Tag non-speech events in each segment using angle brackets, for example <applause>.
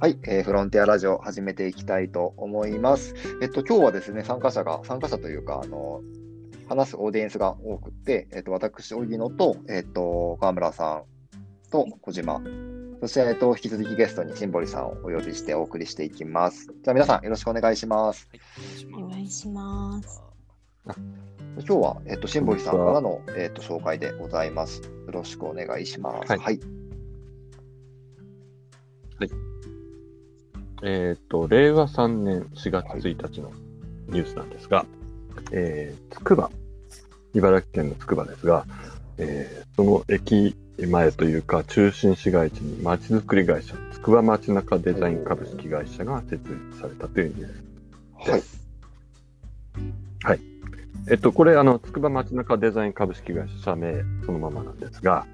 はい、えーフロンティアラジオ始めていきたいと思います。えっと、今日はですね、参加者が、参加者というか、あの、話すオーディエンスが多くて、えっと、私、荻野と、えっと、川村さんと小島、そして、えっと、引き続きゲストにシンボリさんをお呼びしてお送りしていきます。じゃあ、皆さんよろしくお願いします。お願いします。今日は、えっと、シンボリさんからの、えっと、紹介でございます。よろしくお願いします。はいはい。えっ、と、令和3年4月1日のニュースなんですが、えー、つくば、茨城県のつくばですが、えーその駅前というか中心市街地に街づくり会社、つくば街中デザイン株式会社が設立されたというニュース。はい。えっと、これ、あの、つくば街中デザイン株式会社社名そのままなんですが、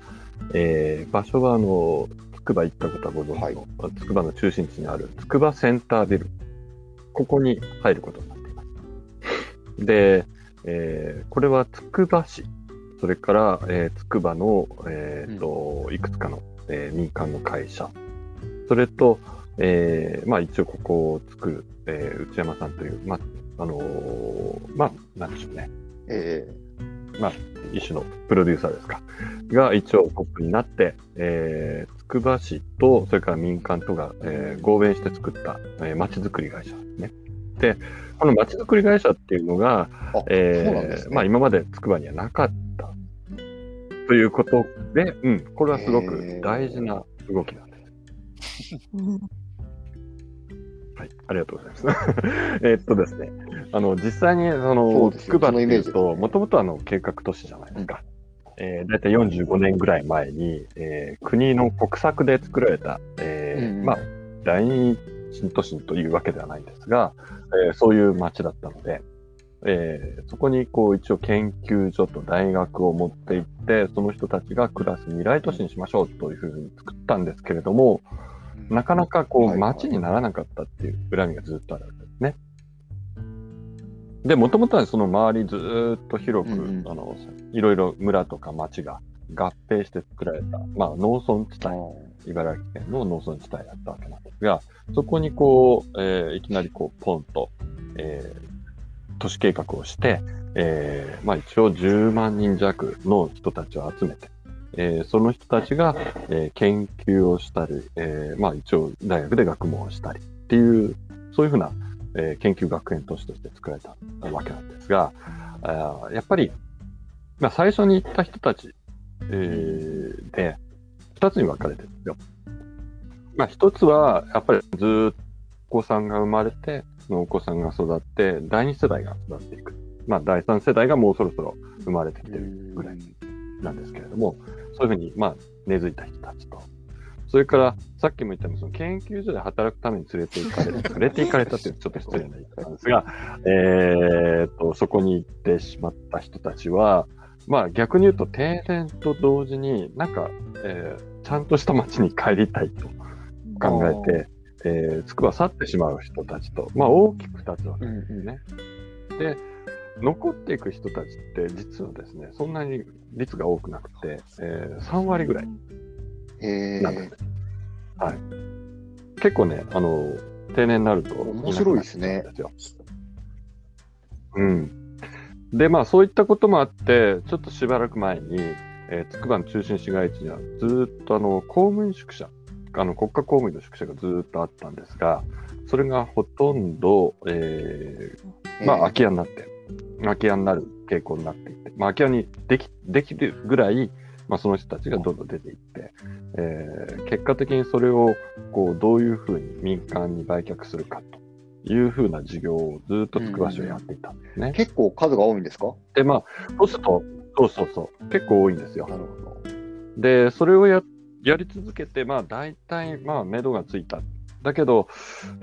えー場所は、あの、つくば行ったことはご存知の、つくばの中心地にあるつくばセンタービル。ここに。入ることになっています。で、えーこれはつくば市、それから、えーつくばの、えーと、いくつかの、えー民間の会社、それと、えーまあ一応ここを作る、えー内山さんという、まあ、あのーまあ、なんでしょうね。え一種のプロデューサーですか。が一応トップになって、えー、つくば市と、それから民間とが、えー合弁して作った、えー、街づくり会社ですね。で、この街づくり会社っていうのが、ー、あ、えそうなんですね。ーまあ今までつくばにはなかったということで、うん、これはすごく大事な動きなんです。<laughs> うんはい、ありがとうございます。<laughs> えーっとですね、あの、実際に、その、つくばのイメージと、もともとあの、計画都市じゃないですか。えー、だいたい45年ぐらい前に、えー国の国策で作られた、えーうんうんまあ、第二新都心というわけではないんですが、えーそういう街だったので、えーそこにこう一応研究所と大学を持って行って、その人たちが暮らす未来都市にしましょうというふうに作ったんですけれども、なかなかこうはい。街にならなかったっていう恨みがずっとあるわけですね。で、もともとはその周りずーっと広く、うんうん。あの、いろいろ村とか町が合併して作られた、まあ農村地帯、茨城県の農村地帯だったわけなんですが、そこにこう、えーいきなりこう、ポンと、えー都市計画をして、えーまあ一応10万人弱の人たちを集めて、えーその人たちが、えー研究をしたり、えーまあ一応大学で学問をしたりっていう、そういうふうな、えー研究学園都市として作られたわけなんですが、あやっぱり、まあ最初に行った人たち、えーで、二つに分かれてるんですよ。まあ一つは、やっぱりずっとお子さんが生まれて、そのお子さんが育って、第二世代が育っていく。まあ第三世代がもうそろそろ生まれてきてるぐらいなんですけれども、そういうふうに、まあ、根付いた人たちと。それから、さっきも言ったように、その研究所で働くために連れて行かれた、<laughs> 連れて行かれたっていうちょっと失礼な言い方なんですが、えーっと、そこに行ってしまった人たちは、まあ逆に言うと定年と同時になんか、えーちゃんとした街に帰りたいと考えて、えー、つくば去ってしまう人たちと、まあ大きく二つわけうんですね。で、残っていく人たちって実はですね、そんなに率が多くなくて、えー3割ぐらい。えなんですね。はい。結構ね、あの、定年になると面白いですね。うんでまあそういったこともあって、ちょっとしばらく前に、えー、つくばの中心市街地にはずーっとあの、公務員宿舎、あの、国家公務員の宿舎がずーっとあったんですが、それがほとんど、えー。まあ、空き家になって、空き家になる傾向になっていて、まあ、空き家にでき、できるぐらい、まあ、その人たちがどんどん出ていって、えー結果的にそれを、こう、どういうふうに民間に売却するかというふうな事業をずっとつくば市はやっていたんですね。結構数が多いんですか？で、まあ、そうすると、そうそうそう、結構多いんですよ。なるほど。で、それをや、やり続けて、まあ、大体、まあ、目処がついた。だけど、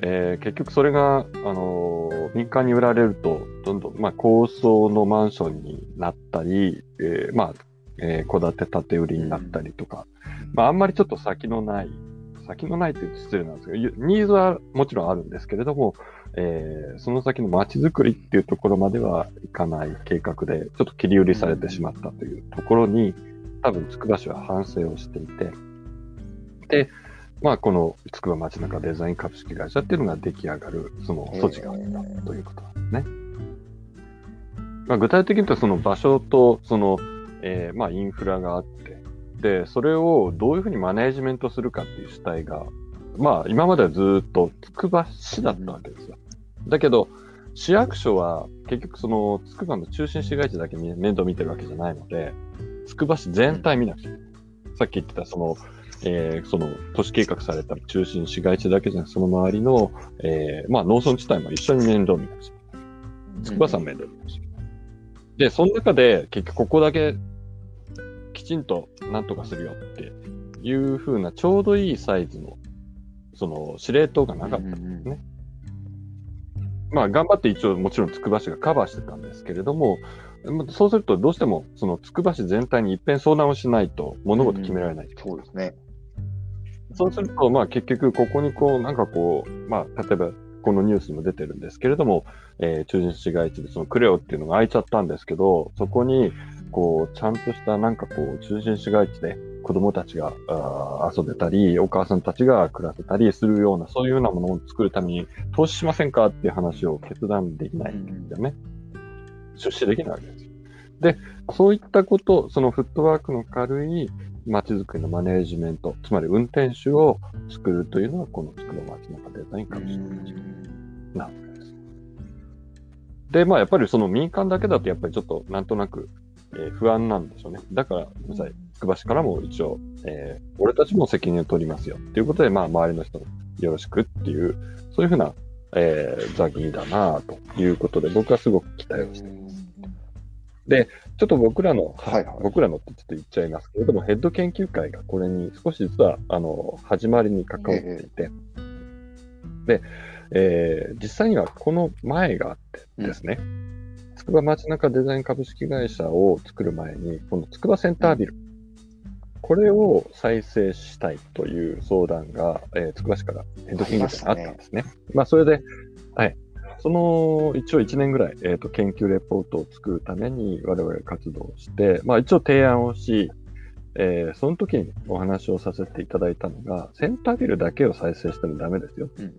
えー結局それが、あのー民間に売られると、どんどん、まあ、高層のマンションになったり、えーまあ、えー戸建て建て売りになったりとか、まあ、あんまりちょっと先のない、先のないって言うと失礼なんですけど、ゆニーズはもちろんあるんですけれども、えーその先の街づくりっていうところまではいかない計画で、ちょっと切り売りされてしまったというところに、多分、つくば市は反省をしていて、で、まあ、このつくば街中デザイン株式会社っていうのが出来上がる、その措置があったということなんですね。まあ、具体的に言うと、その場所と、その、えー、まあ、インフラがあって、で、それをどういうふうにマネージメントするかっていう主体が、まあ、今まではずっとつくば市だったわけですよ。だけど、市役所は結局そのつくばの中心市街地だけ面倒見てるわけじゃないので、つくば市全体見なくちい。さっき言ってたその、えー、その都市計画された中心市街地だけじゃなくその周りの、えー、まあ農村地帯も一緒に面倒見なくちゃいけない。つくばさん面倒見なくちゃいけない。で、その中で結局ここだけきちんとなんとかするよっていうふうなちょうどいいサイズのその司令塔がなかったんですね。うんうんまあ、頑張って一応もちろんつくば市がカバーしてたんですけれども、そうするとどうしてもそのつくば市全体に一遍相談をしないと物事決められない、うん、そうですね。そうすると、まあ結局ここにこう、なんかこう、まあ例えばこのニュースにも出てるんですけれども、えー、中心市街地でそのクレオっていうのが開いちゃったんですけど、そこにこう、ちゃんとしたなんかこう、中心市街地で子供たちがあ遊べたり、お母さんたちが暮らせたりするような、そういうようなものを作るために投資しませんかっていう話を決断できないんですよね。出資できないわけですよ。で、そういったこと、そのフットワークの軽い街づくりのマネージメント、つまり運転手を作るというのが、このつくば街中デザインかもしれないなです。で、まあやっぱりその民間だけだとやっぱりちょっとなんとなく、えー、不安なんでしょうね。だから、ごめんなさい。くば市からも一応、えー、俺たちも責任を取りますよっていうことで、まあ、周りの人もよろしくっていう、そういうふうな、えー、座議だなということで、僕はすごく期待をしています。で、ちょっと僕らの、はいはい、僕らのってちょっと言っちゃいますけれども、ヘッド研究会がこれに少し実は、あの、始まりに関わっていて、で、えー、実際にはこの前があってですね、つくば街中デザイン株式会社を作る前に、このつくばセンタービル、これを再生したいという相談が、えー、つくば市からヘッドキングにあったんですね。まね。まあ、それで、はい。その、一応1年ぐらい、えっ、ー、と、研究レポートを作るために我々活動して、まあ一応提案をし、えー、その時にお話をさせていただいたのが、センタービルだけを再生してもダメですよ。うん、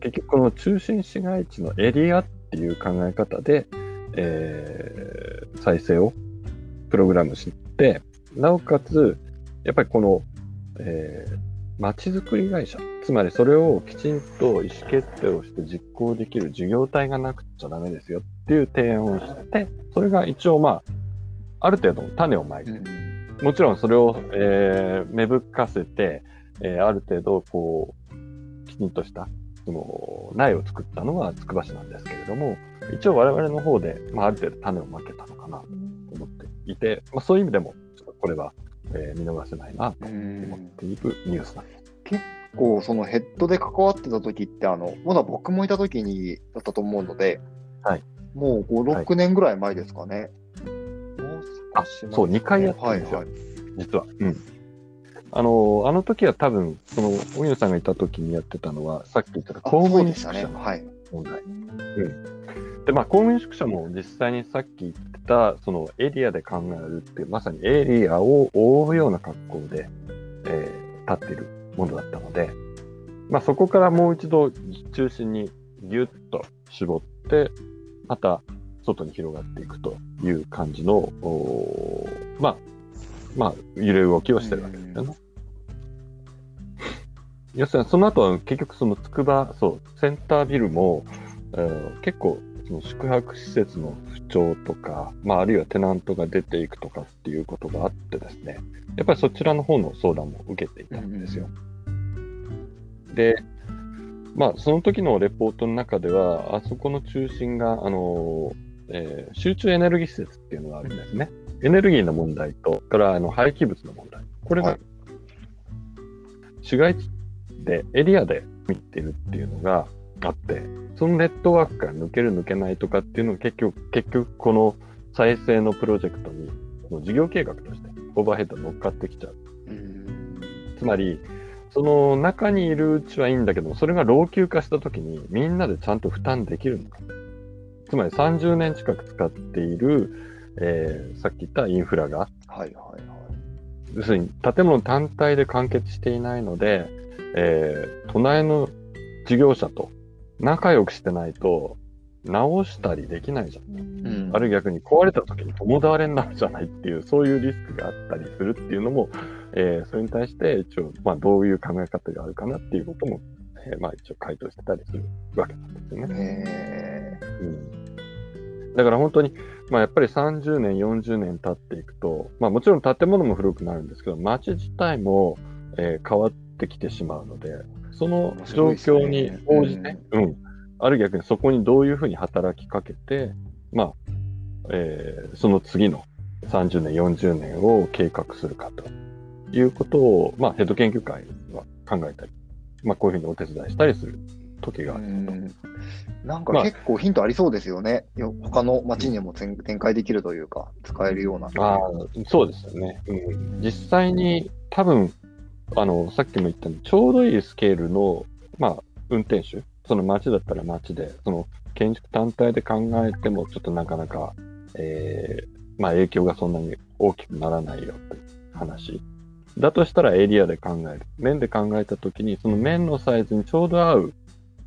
結局、この中心市街地のエリアっていう考え方で、えー、再生をプログラムして、なおかつ、やっぱりこの、えー、街づくり会社、つまりそれをきちんと意思決定をして実行できる事業体がなくちゃダメですよっていう提案をして、それが一応まあ、ある程度種をまいて、もちろんそれを、えー、芽吹かせて、えー、ある程度こう、きちんとした、その、苗を作ったのがつくば市なんですけれども、一応我々の方で、まあ、ある程度種をまけたのかなと思っていて、まあ、そういう意味でも、これは、えー、見逃せないなと思っているニュースなんです。結構、そのヘッドで関わってた時って、あの、まだ僕もいた時にだったと思うので、はい。もう5、6年ぐらい前ですかね。あ、そう、2回やったんですよ。はいはい、実は。うん。あの、あの時は多分、その、荻野さんがいた時にやってたのは、さっき言った公務員宿舎の問題。うね、はい、うん。で、まあ、公務員宿舎も実際にさっき言ってた、そのエリアで考えるっていう、まさにエリアを覆うような格好で、えー、立っているものだったので、まあ、そこからもう一度中心にギュッと絞って、また外に広がっていくという感じの、まあ、まあ、揺れ動きをしてるわけですよね。要するに、その後は結局その筑波、そう、センタービルも、えー、結構その宿泊施設の不調とか、まあ、あるいはテナントが出ていくとかっていうことがあってですね、やっぱりそちらの方の相談も受けていたんですよ。で、まあ、その時のレポートの中では、あそこの中心が、あの、えー、集中エネルギー施設っていうのがあるんですね。エネルギーの問題と、からあの廃棄物の問題。これが、市街地で、エリアで見てるっていうのがあって、そのネットワークから抜ける抜けないとかっていうのが結局、結局この再生のプロジェクトに、の事業計画としてオーバーヘッド乗っかってきちゃう。つまり、その中にいるうちはいいんだけども、それが老朽化した時にみんなでちゃんと負担できるのか。つまり30年近く使っている、えー、さっき言ったインフラが、はいはいはい。要するに建物単体で完結していないので、えー、隣の事業者と仲良くしてないと、直したりできないじゃん。うんあるいは逆に壊れた時に共倒れになるじゃないっていう、そういうリスクがあったりするっていうのも、えーそれに対して一応、まあどういう考え方があるかなっていうことも、えーまあ一応回答してたりするわけなんですよね。えうんだから本当に、まあやっぱり30年、40年経っていくと、まあもちろん建物も古くなるんですけど、街自体も、えー変わってきてしまうので、その状況に応じて、うん、ある逆にそこにどういうふうに働きかけて、まあ、えーその次の30年、40年を計画するかということを、まあヘッド研究会は考えたり、まあこういうふうにお手伝いしたりする時があると。うんなんかまあ結構ヒントありそうですよね。よ他の街にも展展開できるというか、使えるような。ああ、そうですよね。うん、実際に多分、あの、さっきも言ったように、ちょうどいいスケールの、まあ、運転手、その街だったら街で、その建築単体で考えても、ちょっとなかなか、えーまあ、影響がそんなに大きくならないよっていう話。だとしたらエリアで考える。面で考えたときに、その面のサイズにちょうど合う、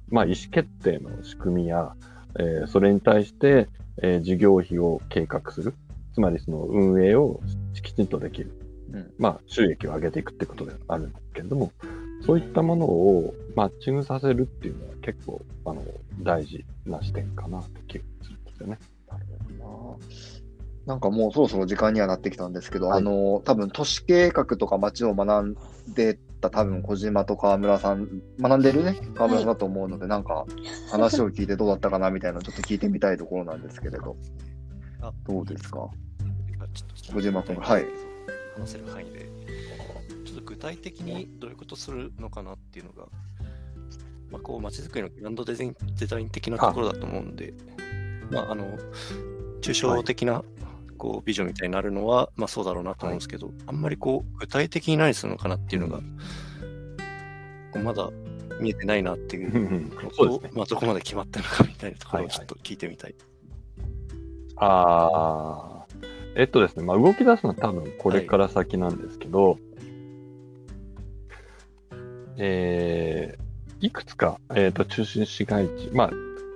まあ、意思決定の仕組みや、えーそれに対して、えー事業費を計画する。つまりその運営をきちんとできる。うん。まあ、収益を上げていくってことではあるんですけれども、そういったものをマッチングさせるっていうのは結構、あの、大事な視点かなって気がするんですよね。なるほどな。なんかもうそろそろ時間にはなってきたんですけど、はい。あの、多分都市計画とか街を学んでた多分小島と川村さん、学んでるね、川村さんだと思うので、なんか話を聞いてどうだったかなみたいなのちょっと聞いてみたいところなんですけれど、あどうですか？小島君はい話せる範囲で、ちょっと具体的にどういうことするのかなっていうのが、まあ、こう、街づくりのグランドデザインデザイン的なところだと思うんで、まあ、あの、抽象的な、こうビジョンみたいになるのは、まあそうだろうなと思うんですけど、あんまりこう、具体的に何するのかなっていうのが、こうまだ見えてないなっていうのと、<laughs> ね。まあどこまで決まったのかみたいなところをはいはいちょっと聞いてみたい。ああ、えっとですね、まあ、動き出すのは多分これから先なんですけど、えー、いくつか、えっ、と、中心市街地、まあ、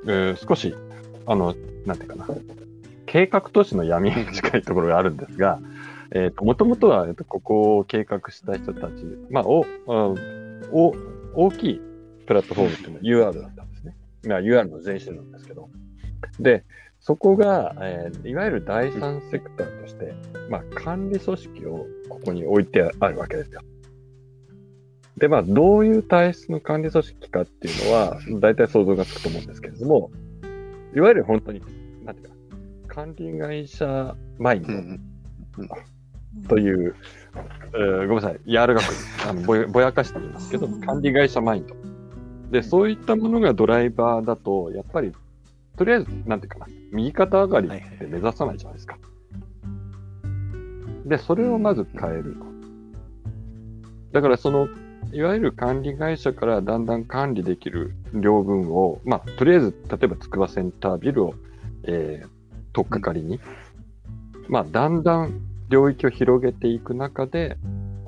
えー少し、あの、なんていうかな、計画都市の闇に近いところがあるんですが、えっ、と、もともとは、えっと、ここを計画した人たち、まあ、お、あお、大きいプラットフォームっていうのは UR だったんですね。まあ、UR の前身なんですけど。で、そこが、えーいわゆる第三セクターとして、まあ、管理組織をここに置いてあるわけですよ。で、まあ、どういう体質の管理組織かっていうのは、大体想像がつくと思うんですけれども、いわゆる本当に、なんていうか、管理会社マインドうんという、えーごめんなさい、柔らかくあのぼやぼやかして言いますけど、管理会社マインド。で、そういったものがドライバーだと、やっぱり、とりあえず、なんていうかな、右肩上がりって目指さないじゃないですか。で、それをまず変えると。だから、その、いわゆる管理会社からだんだん管理できる領分を、まあ、とりあえず、例えば、筑波センタービルを、えー、取っかかりに、まあ、だんだん領域を広げていく中で、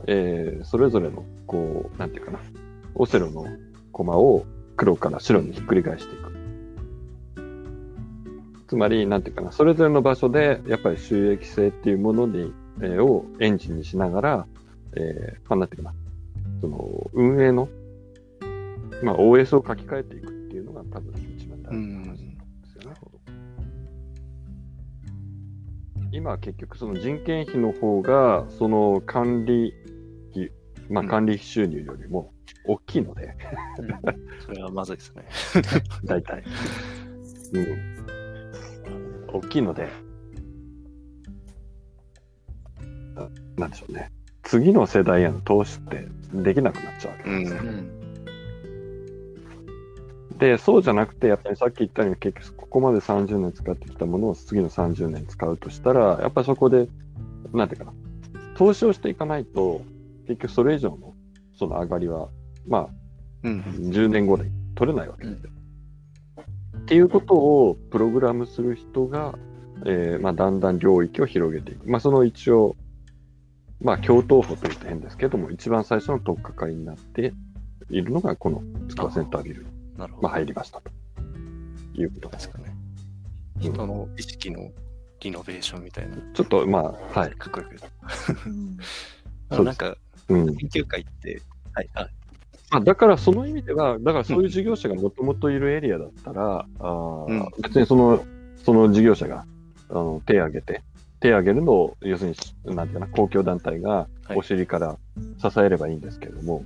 えーそれぞれの、こう、なんていうかな、オセロの駒を黒から白にひっくり返していく。つまり、なんていうかな、それぞれの場所で、やっぱり収益性っていうものに、えーをエンジンにしながら、えーまあ、なんていうかな、その、運営の、まあ、OS を書き換えていくっていうのが多分一番大事な話なんですよね。今は結局その人件費の方が、その管理費、まあうん管理費収入よりも大きいので、それはまずいですね。<laughs> 大体。うん。大きいので、あなんでしょうね。次の世代への投資ってできなくなっちゃうわけうんう。ん。で、そうじゃなくて、やっぱりさっき言ったように、結局ここまで30年使ってきたものを次の30年使うとしたら、やっぱりそこで、なんていうかな、投資をしていかないと、結局それ以上のその上がりは、まあ、うん。10年後で取れないわけですよ。っていうことをプログラムする人が、えーまあ、だんだん領域を広げていく。まあ、その一応、まあ、共闘法と言って変ですけども、一番最初の取っかかりになっているのが、この筑波センタービルに。まあ、入りましたということです確。かね。うん人の意識のリノベーションみたいな。ちょっと、まあ、はい。かっこ <laughs> なんか、うん。研究会って、はい、あ、まあ、だからその意味では、だからそういう事業者がもともといるエリアだったら、あーうん。別にその、その事業者があの手を挙げて、手を挙げるのを、要するに、なんていうかな、公共団体がはい。お尻から支えればいいんですけれども、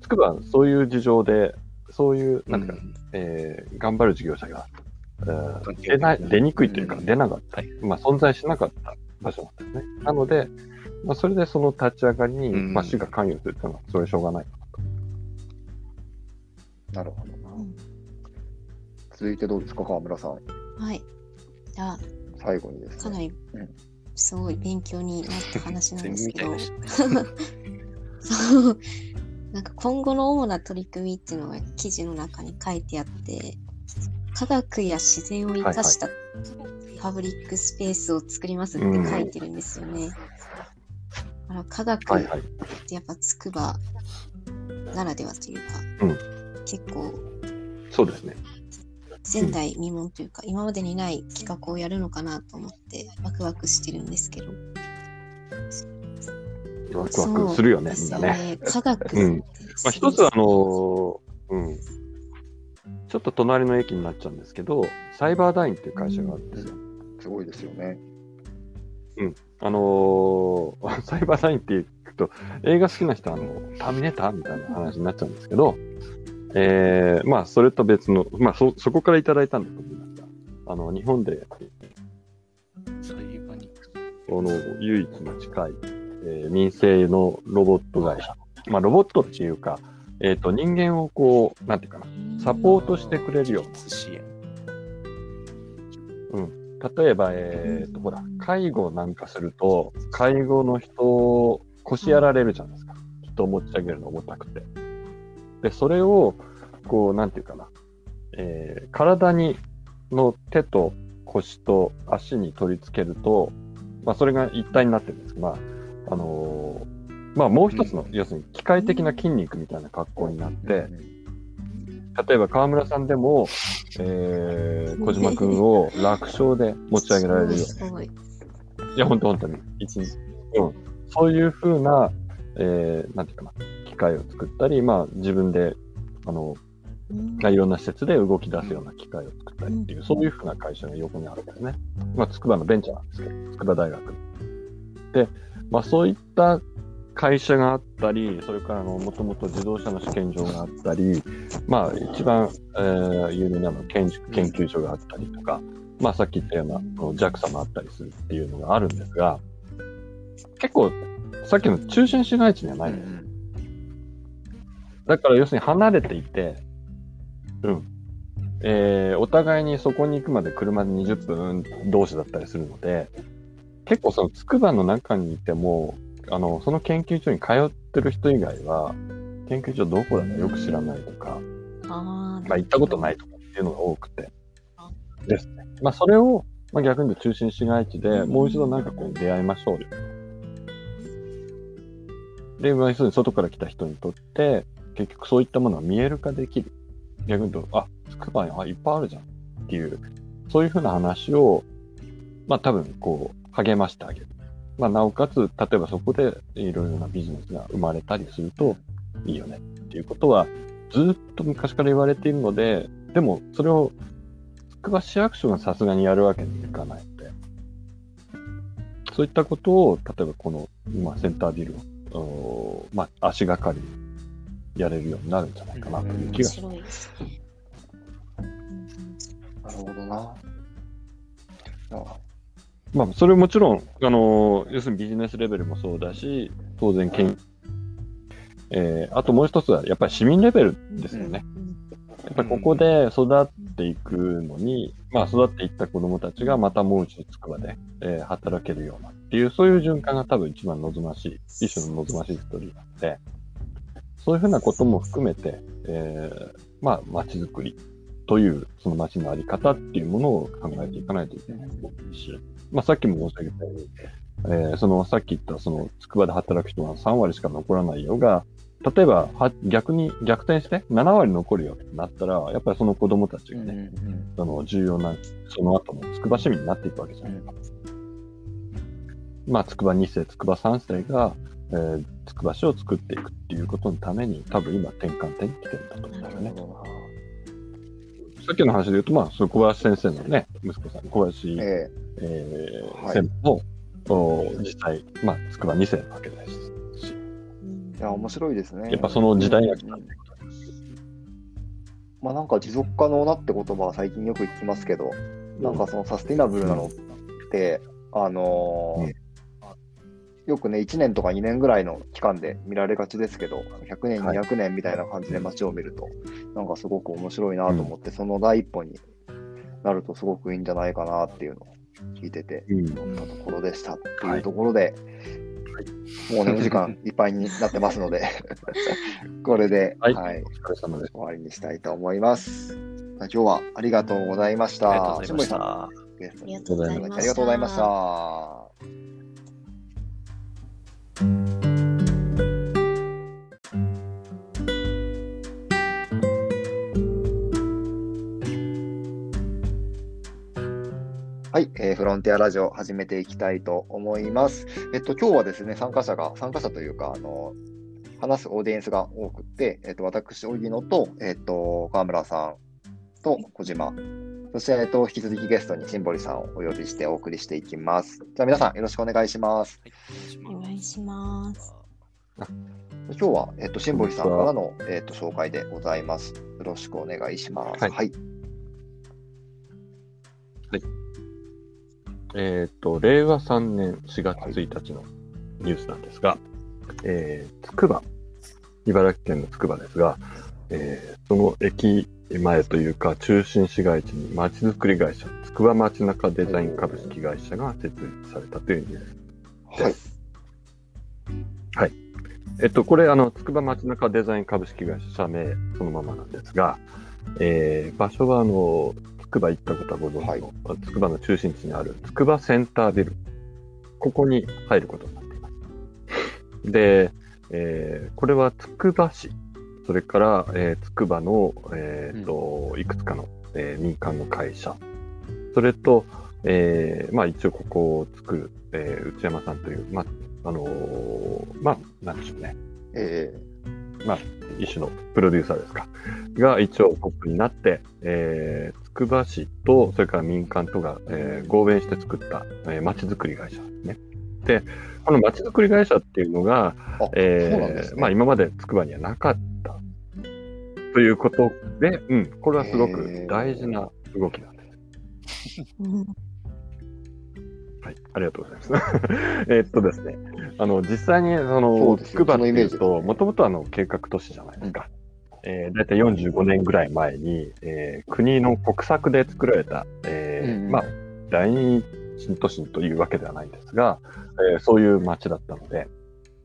つくばそういう事情で、そういう、なんていうか、うん。えー頑張る事業者が、えー出ない。出にくいというか、うん。出なかった、はい。まあ、存在しなかった場所なんですね。なので、まあ、それでその立ち上がりに、うん。まあ、市が関与するというのは、それはしょうがない。なるほどな。うん続いてどうですか、川村さん。はい。じゃあ、最後にですね。かなりうんすごい勉強になった話なんですけど。<laughs> そう。なんか今後の主な取り組みっていうのが記事の中に書いてあって、科学や自然を生かしたパブリックスペースを作りますって書いてるんですよね。あの科学っ。てやっぱつくばならではというか、うん結構そうですね。前代未聞というか、今までにない企画をやるのかなと思ってワクワクしてるんですけど。ワクワクするよね、みんなね。科学うんまあ、一つは、あのーうん。ちょっと隣の駅になっちゃうんですけど、サイバーダインっていう会社があるんですよ。すごいですよね。あのー <laughs> サイバーダインって聞くと、映画好きな人は、あの、ターミネーターみたいな話になっちゃうんですけど、えー、まあ、それと別の、まあ、そ、そこからいただいたんだと思いますが、あの、日本で、この唯一の近い、えー民生のロボット会社。まあ、ロボットっていうか、えっ、と、人間をこう、なんていうかな、サポートしてくれるような支援。例えば、えーと、ほら、介護なんかすると、介護の人を、腰やられるじゃないですか。人を持ち上げるの重たくて。で、それを、こう、なんていうかな、えー体に、の手と腰と足に取り付けると、まあ、それが一体になってるんですまあ、あのーまあ、もう一つの、要するに機械的な筋肉みたいな格好になって、例えば川村さんでも、えー、小島くんを楽勝で持ち上げられるよ <laughs> すごい。いや、本当本当に。一日。うん。そういうふうな、えー、なんていうかな、機械を作ったり、まあ、自分で、あの、うんいろんな施設で動き出すような機械を作ったりっていう、そういうふうな会社が横にあるんですね。まあ、筑波のベンチャーなんですけど、筑波大学。で、まあ、そういった会社があったり、それからあの、もともと自動車の試験場があったり、まあ、一番、えー有名なのは建築研究所があったりとか、まあ、さっき言ったような、JAXA もあったりするっていうのがあるんですが、結構、さっきの中心市街地にはないのよ。だから要するに離れていて、うん。えー、お互いにそこに行くまで車で20分同士だったりするので、結構その筑波の中にいても、あの、その研究所に通ってる人以外は、研究所どこだかよく知らないとか、まあ行ったことないとかっていうのが多くて、ですね。まあそれを、まあ逆に言うと中心市街地でもう一度なんかこう出会いましょうよ。で、まあ要するに外から来た人にとって、結局そういったものが見える化できる。逆に言うと、あ、つくばにあいっぱいあるじゃんっていう、そういうふうな話を、まあ多分こう励ましてあげる。まあなおかつ、例えばそこでいろいろなビジネスが生まれたりするといいよねっていうことは、ずっと昔から言われているので、でもそれをつくば市役所がさすがにやるわけにいかないので、そういったことを、例えばこの今センタービルを、おーまあ足がかりにやれるようになるんじゃないかなという気面がし白いですね。なるほどな。あまあ、それもちろん、あの要するにビジネスレベルもそうだし、当然研、えーあともう一つは、やっぱり市民レベルですよね。うんやっぱりここで育っていくのに、まあ育っていった子供たちがまたもう一度つくばで、えー働けるようなっていう、そういう循環が多分一番望ましい、一種の望ましいストーリーなので、そういうふうなことも含めて、えーまあ街づくりという、その街のあり方っていうものを考えていかないといけないし、まあさっきも申し上げたように、えーそのさっき言ったその筑波で働く人が3割しか残らないよが、例えばは逆に逆転して7割残るよってなったら、やっぱりその子供たちがね、その重要な、その後の筑波市民になっていくわけじゃないですか。まあ、筑波2世、筑波3世が、えー、筑波市を作っていくっていうことのために、多分今転換点に来てるんだと思うんですよね。さっきの話で言うと、まあ、その小林先生のね、息子さん、小林、ええ。ーはい。先生も、お実際、まあ、筑波2世なわけですいや、面白いですね。やっぱその時代が来た。うん。まあなんか持続可能なって言葉は最近よく聞きますけど、なんかそのサスティナブルなのって、あのーうん。よくね、1年とか2年ぐらいの期間で見られがちですけど、100年、はい。200年みたいな感じで街を見ると、なんかすごく面白いなと思って、その第一歩になるとすごくいいんじゃないかなっていうのを聞いてて、うん。思ったところでしたっていうところで、もうね、お時間いっぱいになってますので、<laughs> これで、はいはい、お疲れ様です。終わりにしたいと思います。今日はありがとうございましありがとうた。ございました。さんゲストありにがとうございました。ありがとうございました。はい、えーフロンティアラジオ始めていきたいと思います。えっと、今日はですね、参加者が、参加者というか、あの、話すオーディエンスが多くって、えっと、私、荻野と、えっと、川村さんと小島、そして、えっと、引き続きゲストにシンボリさんをお呼びしてお送りしていきます。じゃあ皆さんよろしくお願いします。はい、お願いします。今日は、えっと、シンボリさんからの、えっと、紹介でございます。よろしくお願いします。はいはい。えっ、と、令和3年4月1日のニュースなんですが、えー、つくば、茨城県のつくばですが、えーその駅前というか中心市街地にまちづくり会社、つくば街中デザイン株式会社が設立されたというニュース。はい。えっと、これ、あの、つくば街中デザイン株式会社社名そのままなんですが、えー場所は、あの、つくば行ったことはご存知の、つくばの中心地にあるつくばセンタービル。ここに入ることになっています。で、えーこれはつくば市、それから、えーつくばの、えーと、いくつかの、えー民間の会社、それと、えーまあ一応ここを作る、えー内山さんという、まあ、あのーまあ、なんでしょうね。え一種のプロデューサーですか。が一応トップになって、えー、つくば市と、それから民間とが、えー合弁して作った、えー、街づくり会社ですね。で、この街づくり会社っていうのが、えそうなんですね。ーまあ今までつくばにはなかったということで、うん、これはすごく大事な動きなんです。うんはい、ありがとうございます。<laughs> えーっとですね、あの、実際に、その、つくばってそのイメージいうと、もともとあの、計画都市じゃないですか。えー、だいたい45年ぐらい前に、えー国の国策で作られた、えーうんまあ、第二新都心というわけではないんですが、えーそういう街だったので、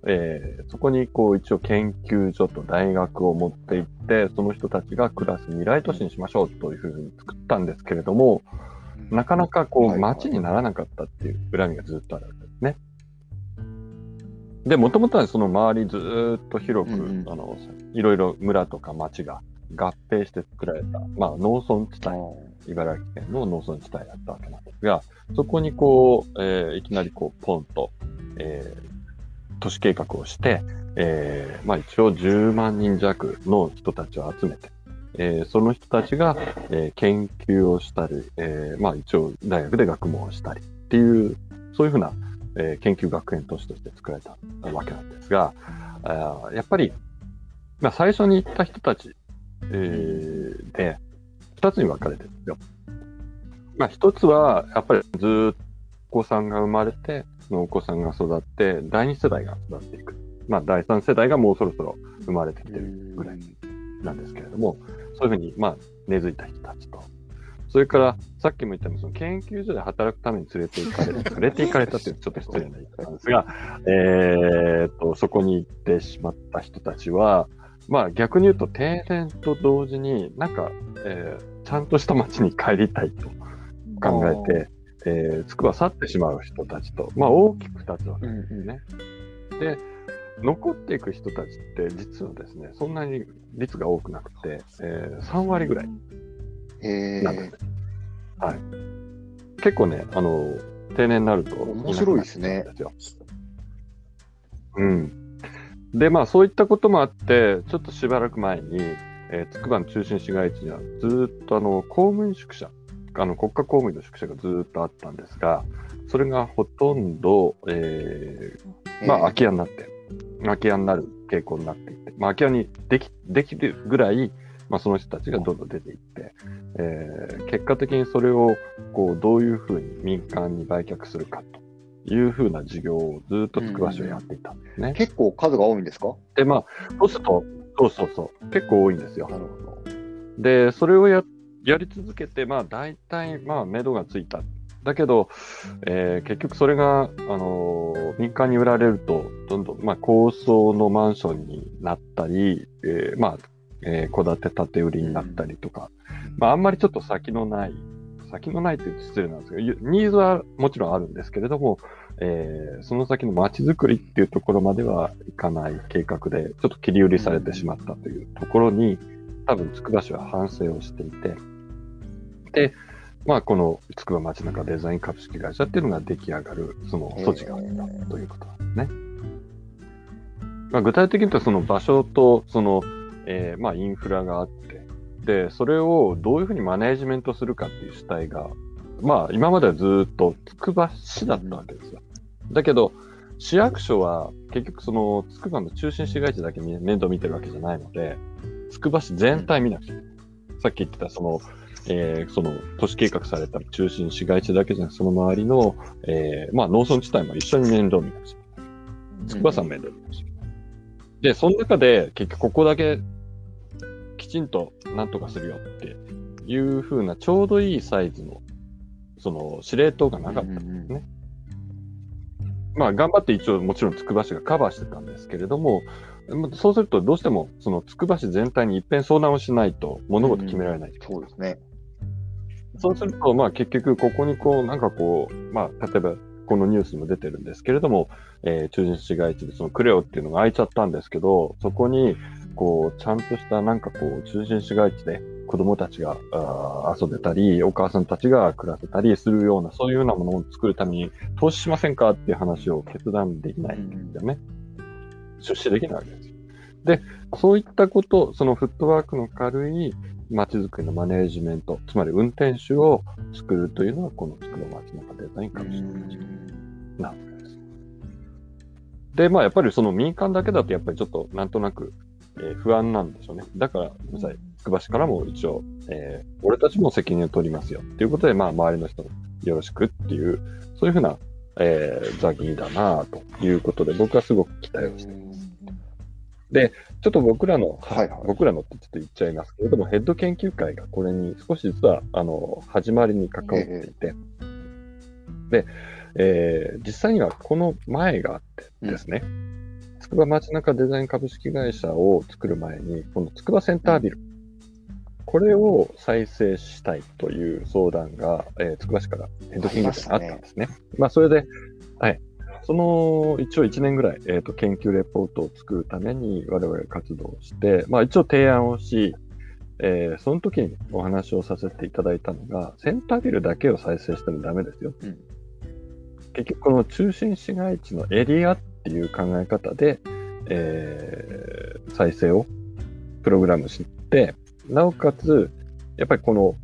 えーそこにこう一応研究所と大学を持って行って、その人たちが暮らす未来都市にしましょうというふうに作ったんですけれども、なかなかこうはいはい。街にならなかったっていう恨みがずっとあるです。ね。で、もともとはその周りずーっと広く、うんうん。あの、いろいろ村とか町が合併して作られた、まあ農村地帯、茨城県の農村地帯だったわけなんですが、そこにこう、えーいきなりこう、ポンと、えー都市計画をして、えーまあ一応10万人弱の人たちを集めて、えーその人たちが、えー研究をしたり、えーまあ一応大学で学問をしたりっていう、そういうふうな、えー研究学園都市として作られたわけなんですが、あやっぱり、まあ最初に行った人たち、えーで、二つに分かれてるんですよ。まあ一つは、やっぱりずっとお子さんが生まれて、そのお子さんが育って、第二世代が育っていく。まあ第三世代がもうそろそろ生まれてきてるぐらいなんですけれども、そういうふうに、まあ、根付いた人たちと。それから、さっきも言ったように、その研究所で働くために連れて行かれた、<laughs> 連れて行かれたというちょっと失礼な言い方なんですが、<laughs> えーっと、そこに行ってしまった人たちは、まあ逆に言うと停電と同時になんか、えーちゃんとした街に帰りたいと考えて、えー、つくば去ってしまう人たちと、まあ大きく二つ分かれるんですね。で、残っていく人たちって実はですね、そんなに率が多くなくて、えー、3割ぐらいえ。はい。結構ね、あの、定年になると面白いですねうんでまあそういったこともあって、ちょっとしばらく前に、えー、つくばの中心市街地にはずーっとあの、公務員宿舎、あの、国家公務員の宿舎がずーっとあったんですが、それがほとんど、えー、まあ空き家になって、空き家になる傾向になっていて、まあ空き家にでき、できるぐらい、まあその人たちがどんどん出ていって、えー結果的にそれを、こう、どういうふうに民間に売却するかというふうな事業をずっとつくば市はやっていたんですね。結構数が多いんですか？で、まあ、そうすると、そうそうそう、結構多いんですよ。なるほど。で、それをややり続けて、まあ、大体、まあ、目処がついた。だけど、えー結局それが、あのー民間に売られると、どんどん、まあ、高層のマンションになったり、えーまあ、えー戸建て建て売りになったりとか、まあ、あんまりちょっと先のない、先のないって言うと失礼なんですけど、ニーズはもちろんあるんですけれども、えーその先の街づくりっていうところまではいかない計画で、ちょっと切り売りされてしまったというところに、多分、つくば市は反省をしていて、で、まあ、このつくば街中デザイン株式会社っていうのが出来上がる、その措置があったということなんですね。まあ、具体的に言うと、その場所と、その、えーまあ、インフラがあって、で、それをどういうふうにマネージメントするかっていう主体が、まあ、今まではずっとつくば市だったわけですよ。だけど、市役所は結局そのつくばの中心市街地だけ見面倒見てるわけじゃないので、つくば市全体見なくちゃいけない。さっき言ってたその、えーその都市計画された中心市街地だけじゃなくその周りの、えーまあ農村地帯も一緒に面倒見なくちゃいけない。つくばさん面倒見なくちゃいけない。で、その中で結局ここだけきちんとなんとかするよっていう風なちょうどいいサイズの、その司令塔がなかったんですね。まあ、頑張って一応もちろんつくば市がカバーしてたんですけれども、まあそうするとどうしてもそのつくば市全体に一遍相談をしないと物事決められない。そうですね。そうすると、まあ結局ここにこう、なんかこう、まあ例えばこのニュースにも出てるんですけれども、えー中心市街地でそのクレオっていうのが開いちゃったんですけど、そこにこう、ちゃんとしたなんかこう、中心市街地で子供たちがあー遊べたり、お母さんたちが暮らせたりするような、そういうようなものを作るために投資しませんかっていう話を決断できないんだよね。出資できないわけですよ。で、そういったこと、そのフットワークの軽い街づくりのマネージメント、つまり運転手を作るというのが、このつくば街中デザイン株式会社なわけです。で、まあやっぱりその民間だけだとやっぱりちょっとなんとなく、えー不安なんでしょうね。だから、実際、つくば市からも一応、えー俺たちも責任を取りますよ。っていうことで、まあ周りの人もよろしくっていう、そういうふうな、えー、座議だなということで、僕はすごく期待をしています。ちょっと僕らの、はいはい。僕らのってちょっと言っちゃいますけれども、ヘッド研究会がこれに少し実は、あの、始まりに関わっていて、で、えー実際にはこの前があってですね、つくば街中デザイン株式会社を作る前に、このつくばセンタービル、これを再生したいという相談が、えーつくば市からヘッド研究会にあったんですね。まあ、それで、はい。その、一応1年ぐらい、えっ、と、研究レポートを作るために我々活動して、まあ一応提案をし、えーその時にお話をさせていただいたのが、センタービルだけを再生してもダメですよ。うん結局、この中心市街地のエリアっていう考え方で、えー再生をプログラムして、なおかつ、やっぱりこの、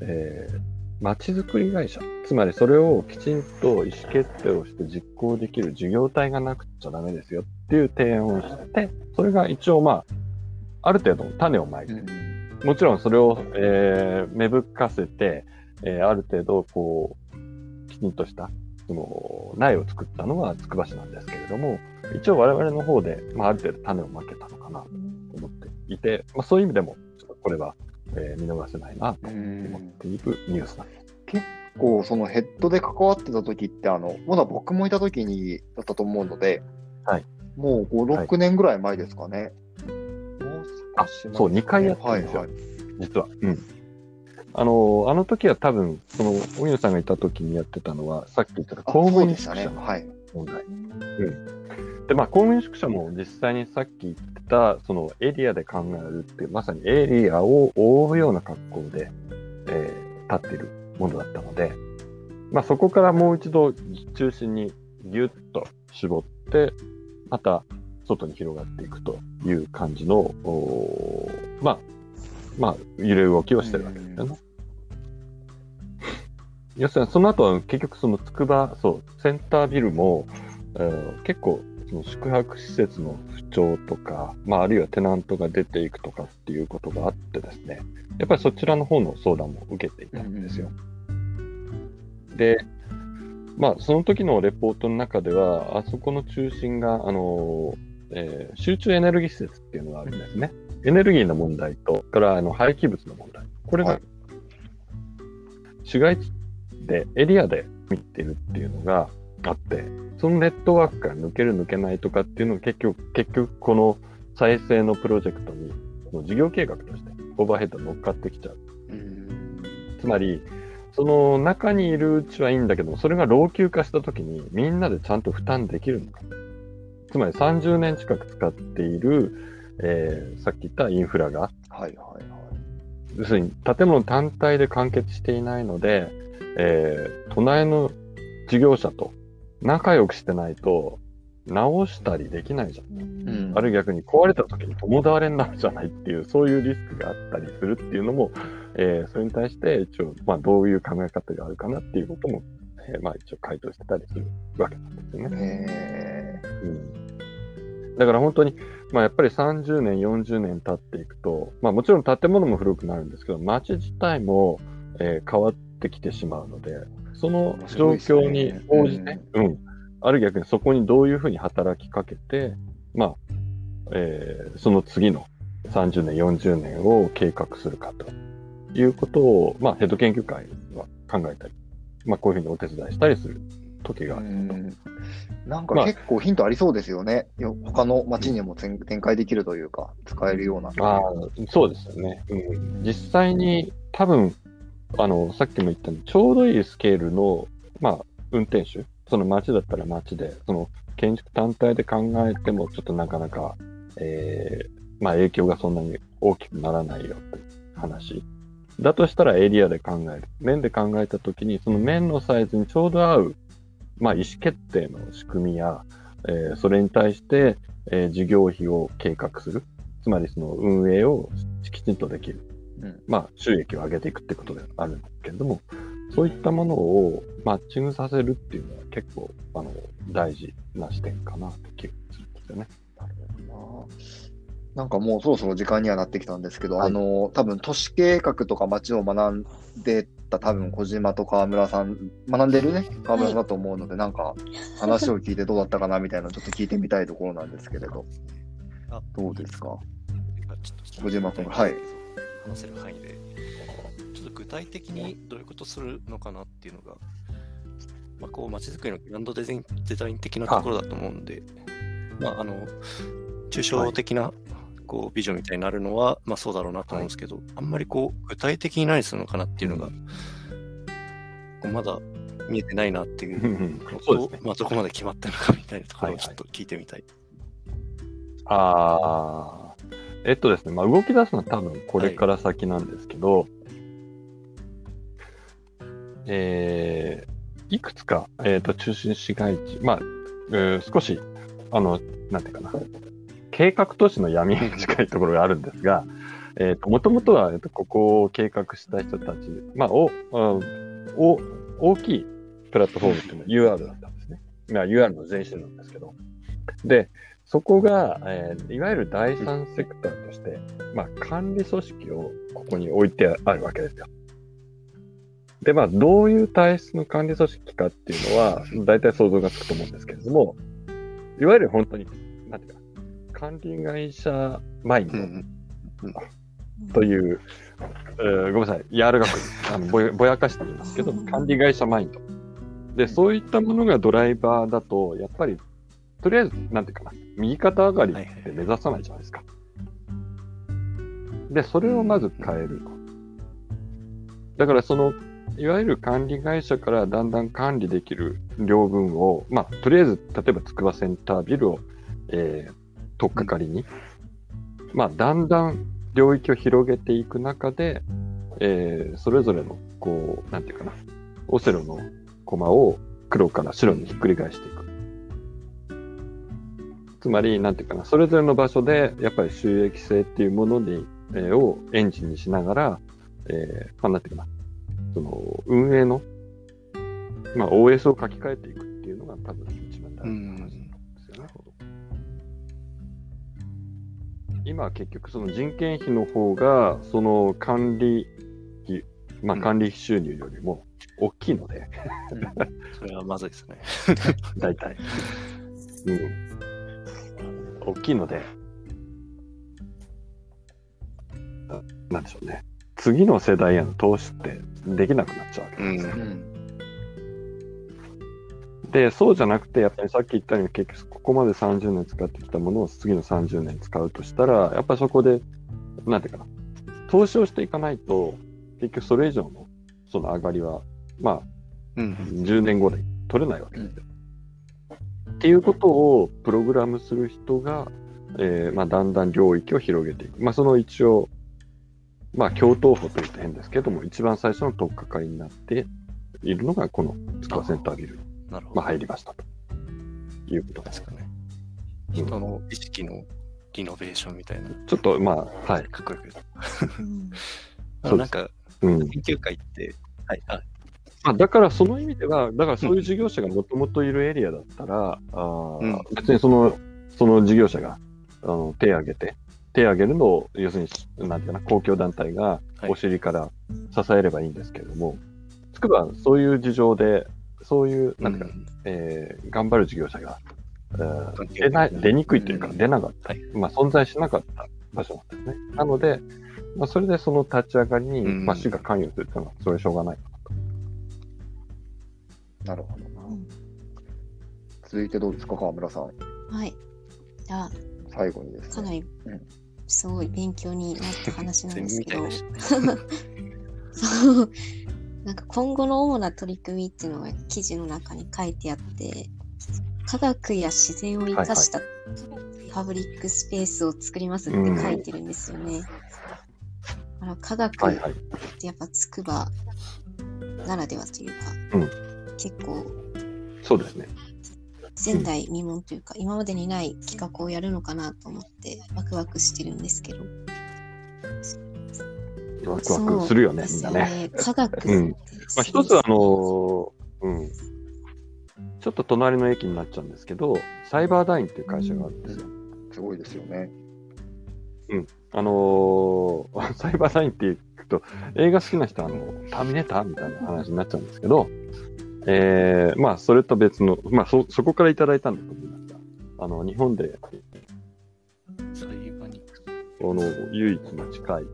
えー街づくり会社、つまりそれをきちんと意思決定をして実行できる事業体がなくちゃダメですよっていう提案をして、それが一応まあ、ある程度の種をまいて、もちろんそれを、えー芽吹かせて、えーある程度こう、きちんとした、その、苗を作ったのはつくば市なんですけれども、一応我々の方で、まあある程度種をまけたのかなと思っていて、まあそういう意味でも、これは、えー見逃せないなと思っているニュースなんです。結構そのヘッドで関わってた時ってあのまだ僕もいた時にだったと思うので、はいもう5、6年ぐらい前ですかね。もうあそう2回やってるんですよはいはい。実は。うん。あの、あの時は多分、その、荻野さんがいた時にやってたのは、さっき言ったあ公務。員宿舎のはい。問題。で、まあ、公務員宿舎も実際にさっき言ってた、そのエリアで考えるっていう、まさにエリアを覆うような格好で、えー立っているものだったので、まあ、そこからもう一度中心にギュッと絞って、また外に広がっていくという感じの、まあ、まあ、揺れ動きをしてるわけですよね。要するに、その後は結局その筑波、そう、センタービルも、えー結構、その宿泊施設の不調とか、まあ、あるいはテナントが出ていくとかっていうことがあってですね、やっぱりそちらの方の相談も受けていたんですよ。で、まあ、その時のレポートの中では、あそこの中心が、あのえー集中エネルギー施設っていうのがあるんですね。エネルギーの問題と、それからあの廃棄物の問題。これがはい市街地で、エリアで見てるっていうのがあって、そのネットワークから抜ける抜けないとかっていうのが結局、結局この再生のプロジェクトに、その事業計画としてオーバーヘッド乗っかってきちゃう。うんつまり、その中にいるうちはいいんだけども、それが老朽化した時にみんなでちゃんと負担できるのか。つまり30年近く使っている、えーさっき言ったインフラが、はいはいはい。要するに建物単体で完結していないので、えー隣の事業者と仲良くしてないと直したりできないじゃん。うんあるいは逆に壊れた時に共倒れになるじゃないっていう、そういうリスクがあったりするっていうのも、えーそれに対して一応、まあどういう考え方があるかなっていうことも、えーまあ一応回答してたりするわけなんですよね。えうん、だから本当に、まあやっぱり30年、40年経っていくと、まあもちろん建物も古くなるんですけど、街自体も、えー変わってきてしまうので、その状況に応じて、うん、あるいは逆にそこにどういうふうに働きかけて、まあ、えーその次の30年、40年を計画するかということを、まあヘッド研究会は考えたり、まあこういうふうにお手伝いしたりする時があうるなんかまあ結構ヒントありそうですよね。よ他の街にも展展開できるというか、使えるような。ああ、そうですよね。うん、実際に多分、あの、さっきも言ったように、ちょうどいいスケールの、まあ、運転手、その街だったら街で、その建築単体で考えても、ちょっとなかなか、えーまあ、影響がそんなに大きくならないよという話。だとしたらエリアで考える。面で考えたときに、その面のサイズにちょうど合う、まあ、意思決定の仕組みや、えーそれに対して、えー事業費を計画する。つまりその運営をきちんとできる。うん。まあ、収益を上げていくってことではあるんですけれども、そういったものをマッチングさせるっていうのは結構、あの、大事な視点かなって気がするんですよね。なるほどな。なんかもうそろそろ時間にはなってきたんですけど、はい。あの、多分都市計画とか街を学んでた多分小島と川村さん、学んでるね、川村さんだと思うので、なんか話を聞いてどうだったかなみたいなのちょっと聞いてみたいところなんですけれど、あどうですか？小島君はい話せる範囲で、ちょっと具体的にどういうことするのかなっていうのが、まあ、こう、街づくりのグランドデザインデザイン的なところだと思うんで、まあ、あの、抽象的な、こう、ビジョンみたいになるのは、まあ、そうだろうなと思うんですけど、あんまりこう、具体的に何するのかなっていうのが、こうまだ見えてないなっていうのと、そうね。まあ、どこまで決まったのかみたいなところはいはいをちょっと聞いてみたい。ああ、えっとですね、まあ、動き出すのは多分これから先なんですけど、えー、いくつか、えっ、と、中心市街地、まあ、えー少し、あの、なんていうかな、計画都市の闇に近いところがあるんですが、えっ、と、もともとは、えっと、ここを計画した人たち、まあ、お、あお、大きいプラットフォームっていうのは UR だったんですね。まあ、UR の前身なんですけど。で、そこが、えーいわゆる第三セクターとして、まあ、管理組織をここに置いてあるわけですよ。で、まあ、どういう体質の管理組織かっていうのは、大体想像がつくと思うんですけれども、いわゆる本当に、なんていうか、管理会社マインドという、えーごめんなさい、柔らかくあのぼやぼやかして言いますけど、管理会社マインド。で、そういったものがドライバーだと、やっぱり、とりあえず、なんていうかな、右肩上がりって目指さないじゃないですか。で、それをまず変えると。だからその、いわゆる管理会社からだんだん管理できる領分を、まあ、とりあえず、例えば筑波センタービルを、えー、とっかかりに、まあ、だんだん領域を広げていく中で、えー、それぞれの、こう、なんていうかな、オセロの駒を黒から白にひっくり返していく。つまり、なんていうかな、それぞれの場所で、やっぱり収益性っていうものに、えー、をエンジンにしながら、えー、まあ、なんていうかな、その、運営の、まあ、OS を書き換えていくっていうのが多分一番大事な話なんですよね。今は結局その人件費の方が、その管理費、まあ、管理費収入よりも大きいので、それはまずいですね。<laughs> 大体。<laughs> うん。大きいので、ななんでしょうね。次の世代への投資ってできなくなっちゃうわけうんですね。うんで、そうじゃなくて、やっぱりさっき言ったように、結局ここまで30年使ってきたものを次の30年使うとしたら、やっぱりそこで、なんていうかな、投資をしていかないと、結局それ以上のその上がりは、まあ、うん。10年後で取れないわけですよ。っていうことをプログラムする人が、えーまあ、だんだん領域を広げていく。まあ、その一応、まあ、共闘法というと変ですけども、一番最初の取っかかりになっているのが、このスコアセンタービルに、なるほど。まあ、入りましたということです。かね。人の意識のリノベーションみたいな。ちょっと、まあ、はい。かっこよく言ううん <laughs> と。なんか、うん。研究会って、はい、あ、まあ、だからその意味では、だからそういう事業者がもともといるエリアだったら、うん。別にその、その事業者があの手を挙げて、手を挙げるのを、要するに、なんていうかな、公共団体がはい。お尻から支えればいいんですけれども、つくばそういう事情で、そういう、なんていうかな、えー頑張る事業者が、えー出ない出にくいというか、うん。出なかった、はい。まあ、存在しなかった場所なんですね。なので、まあ、それでその立ち上がりに、うん。まあ、市が関与するというのは、それはしょうがない。なるほどな。うん続いてどうですか、川村さん。はい。じゃあ、最後にですね。かなりうんすごい勉強になった話なん全ですけど。<laughs> そうなんか今後の主な取り組みっていうのが記事の中に書いてあって、科学や自然を生かしたプリファブリックスペースを作りますって書いてるんですよね。科学っ。てやっぱつくばならではというか、うん結構そうですね。前代未聞というか、今までにない企画をやるのかなと思ってワクワクしてるんですけど。ワクワクするよね、みんなね。科学うんまあ、一つは、あのーうん。ちょっと隣の駅になっちゃうんですけど、サイバーダインっていう会社があるんですよ。すごいですよね。あのー <laughs> サイバーダインって聞くと、映画好きな人は、あの、ターミネーターみたいな話になっちゃうんですけど、えー、まあ、それと別の、まあ、そ、そこからいただいたんだと思いますが、あの、日本で、この唯一の近い、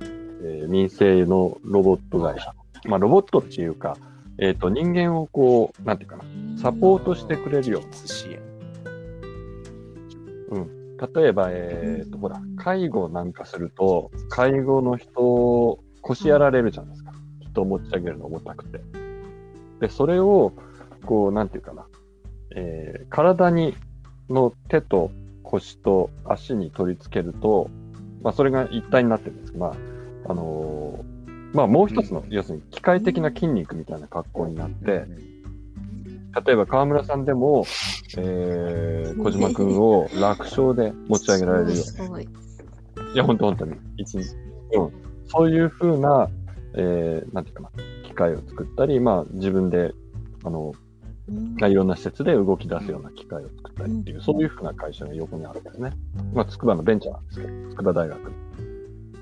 えー民生のロボット会社。まあ、ロボットっていうか、えっ、と、人間をこう、なんていうかな、サポートしてくれるような支援。例えば、えっ、と、ほら、介護なんかすると、介護の人、腰やられるじゃないですか。人を持ち上げるの重たくて。で、それを、こう、なんていうかな、えー体に、の手と腰と足に取り付けると、まあ、それが一体になってるんですけど、まあ、あのーまあ、もう一つの、要するに機械的な筋肉みたいな格好になって、例えば川村さんでも、えー、小島くんを楽勝で持ち上げられるように。い。いや、本当本当に。一日。うん。そういうふうな、えー、なんていうかな、機械を作ったり、まあ、自分で、あの、うんいろんな施設で動き出すような機械を作ったりっていう、うんそういうふうな会社が横にあるんですね。まあ、筑波のベンチャーなんですけど、筑波大学。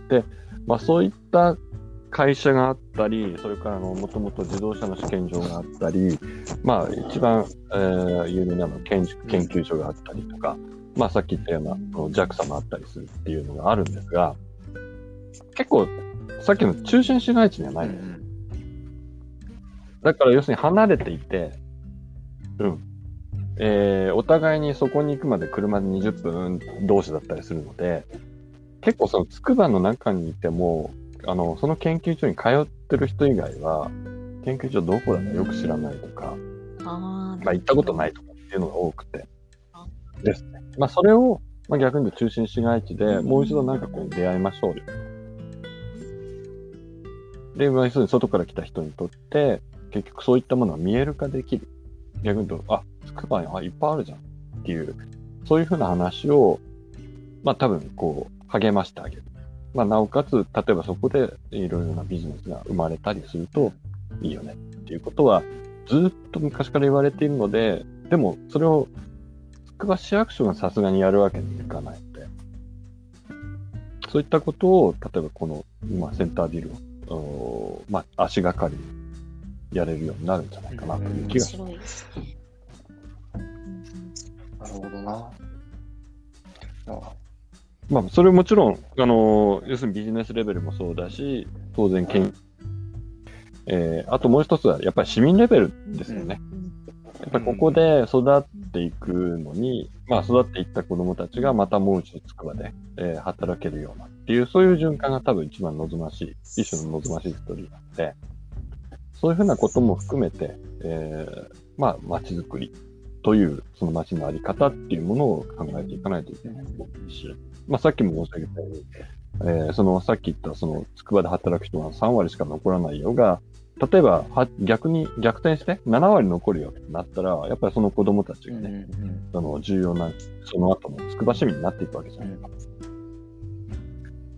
で、まあ、そういった会社があったり、それから、あの、もともと自動車の試験場があったり、まあ、一番、えー有名なのは建築研究所があったりとか、まあ、さっき言ったような、JAXA もあったりするっていうのがあるんですが、結構、さっきの中心市街地にはないのよ。だから要するに離れていて、うん。えー、お互いにそこに行くまで車で20分同士だったりするので、結構その筑波の中にいても、あの、その研究所に通っってる人以外は、研究所どこだかよく知らないとか、ああ、まあ、行ったことないとかっていうのが多くて、ですね。まあ、それを、まあ、逆に言うと中心市街地でもう一度なんかこう出会いましょうよ。で、まあ、要するに外から来た人にとって、結局そういったものが見える化できる。逆に言うと、あ、つくばにあいっぱいあるじゃんっていう、そういうふうな話を、まあ多分こう、励ましてあげる。まあなおかつ、例えばそこでいろいろなビジネスが生まれたりするといいよねっていうことは、ずっと昔から言われているので、でもそれを、つくば市役所がさすがにやるわけにいかないので、そういったことを、例えばこの、今、センタービルを、まあ足がかりやれるようになるんじゃないかなという気面が白い。ですなるほどな。あまあ、それもちろん、あの、要するにビジネスレベルもそうだし、当然、けんえーあともう一つは、やっぱり市民レベルですよね。うん。やっぱりここで育っていくのに、まあ、育っていった子供たちがまたもう一度つくばで、えー働けるようなっていう、そういう循環が多分一番望ましい、一種の望ましいストーリーなので、そういうふうなことも含めて、えーまあ、街づくりという、その街のあり方っていうものを考えていかないといけないし、まあ、さっきも申し上げたように、えーそのさっき言ったそのつくばで働く人が3割しか残らないようが、例えばは逆に逆転して7割残るよってなったら、やっぱりその子供たちがね、うんその重要な、その後のつくば市民になっていくわけじゃないか。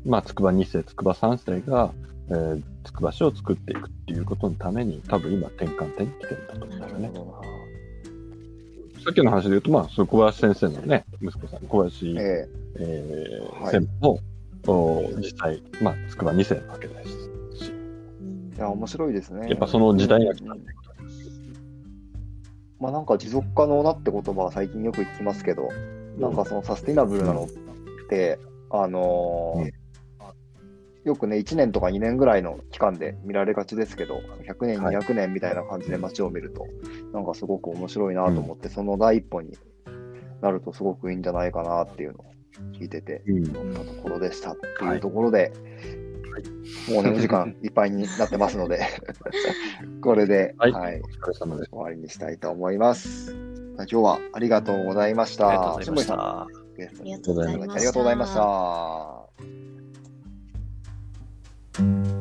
まあ、つくば2世、つくば3世が、えー、つくば市を作っていくっていうことのために、多分今転換点に来てるんだと思うんだよね。さっきの話で言うと、まあ、その小林先生のね、息子さん、小林、ええーはい先生も、お実際、まあ、つくば2世なわけですし、うんえいや、面白いですね。やっぱその時代が来たうんってことです。まあなんか持続可能なって言葉は最近よく聞きますけど、なんかそのサスティナブルなのって、あのーうんよくね、1年とか2年ぐらいの期間で見られがちですけど、100年、はい200年みたいな感じで街を見ると、なんかすごく面白いなと思って、その第一歩になるとすごくいいんじゃないかなっていうのを聞いてて、うん思ったところでしたっていうところで、もうね、<laughs> お時間いっぱいになってますので、<laughs> これで、はいはい、お疲れ様です。終わりにしたいと思います。今日はありがとうございました。ありがとうございました。ありがとうございました。Thank you.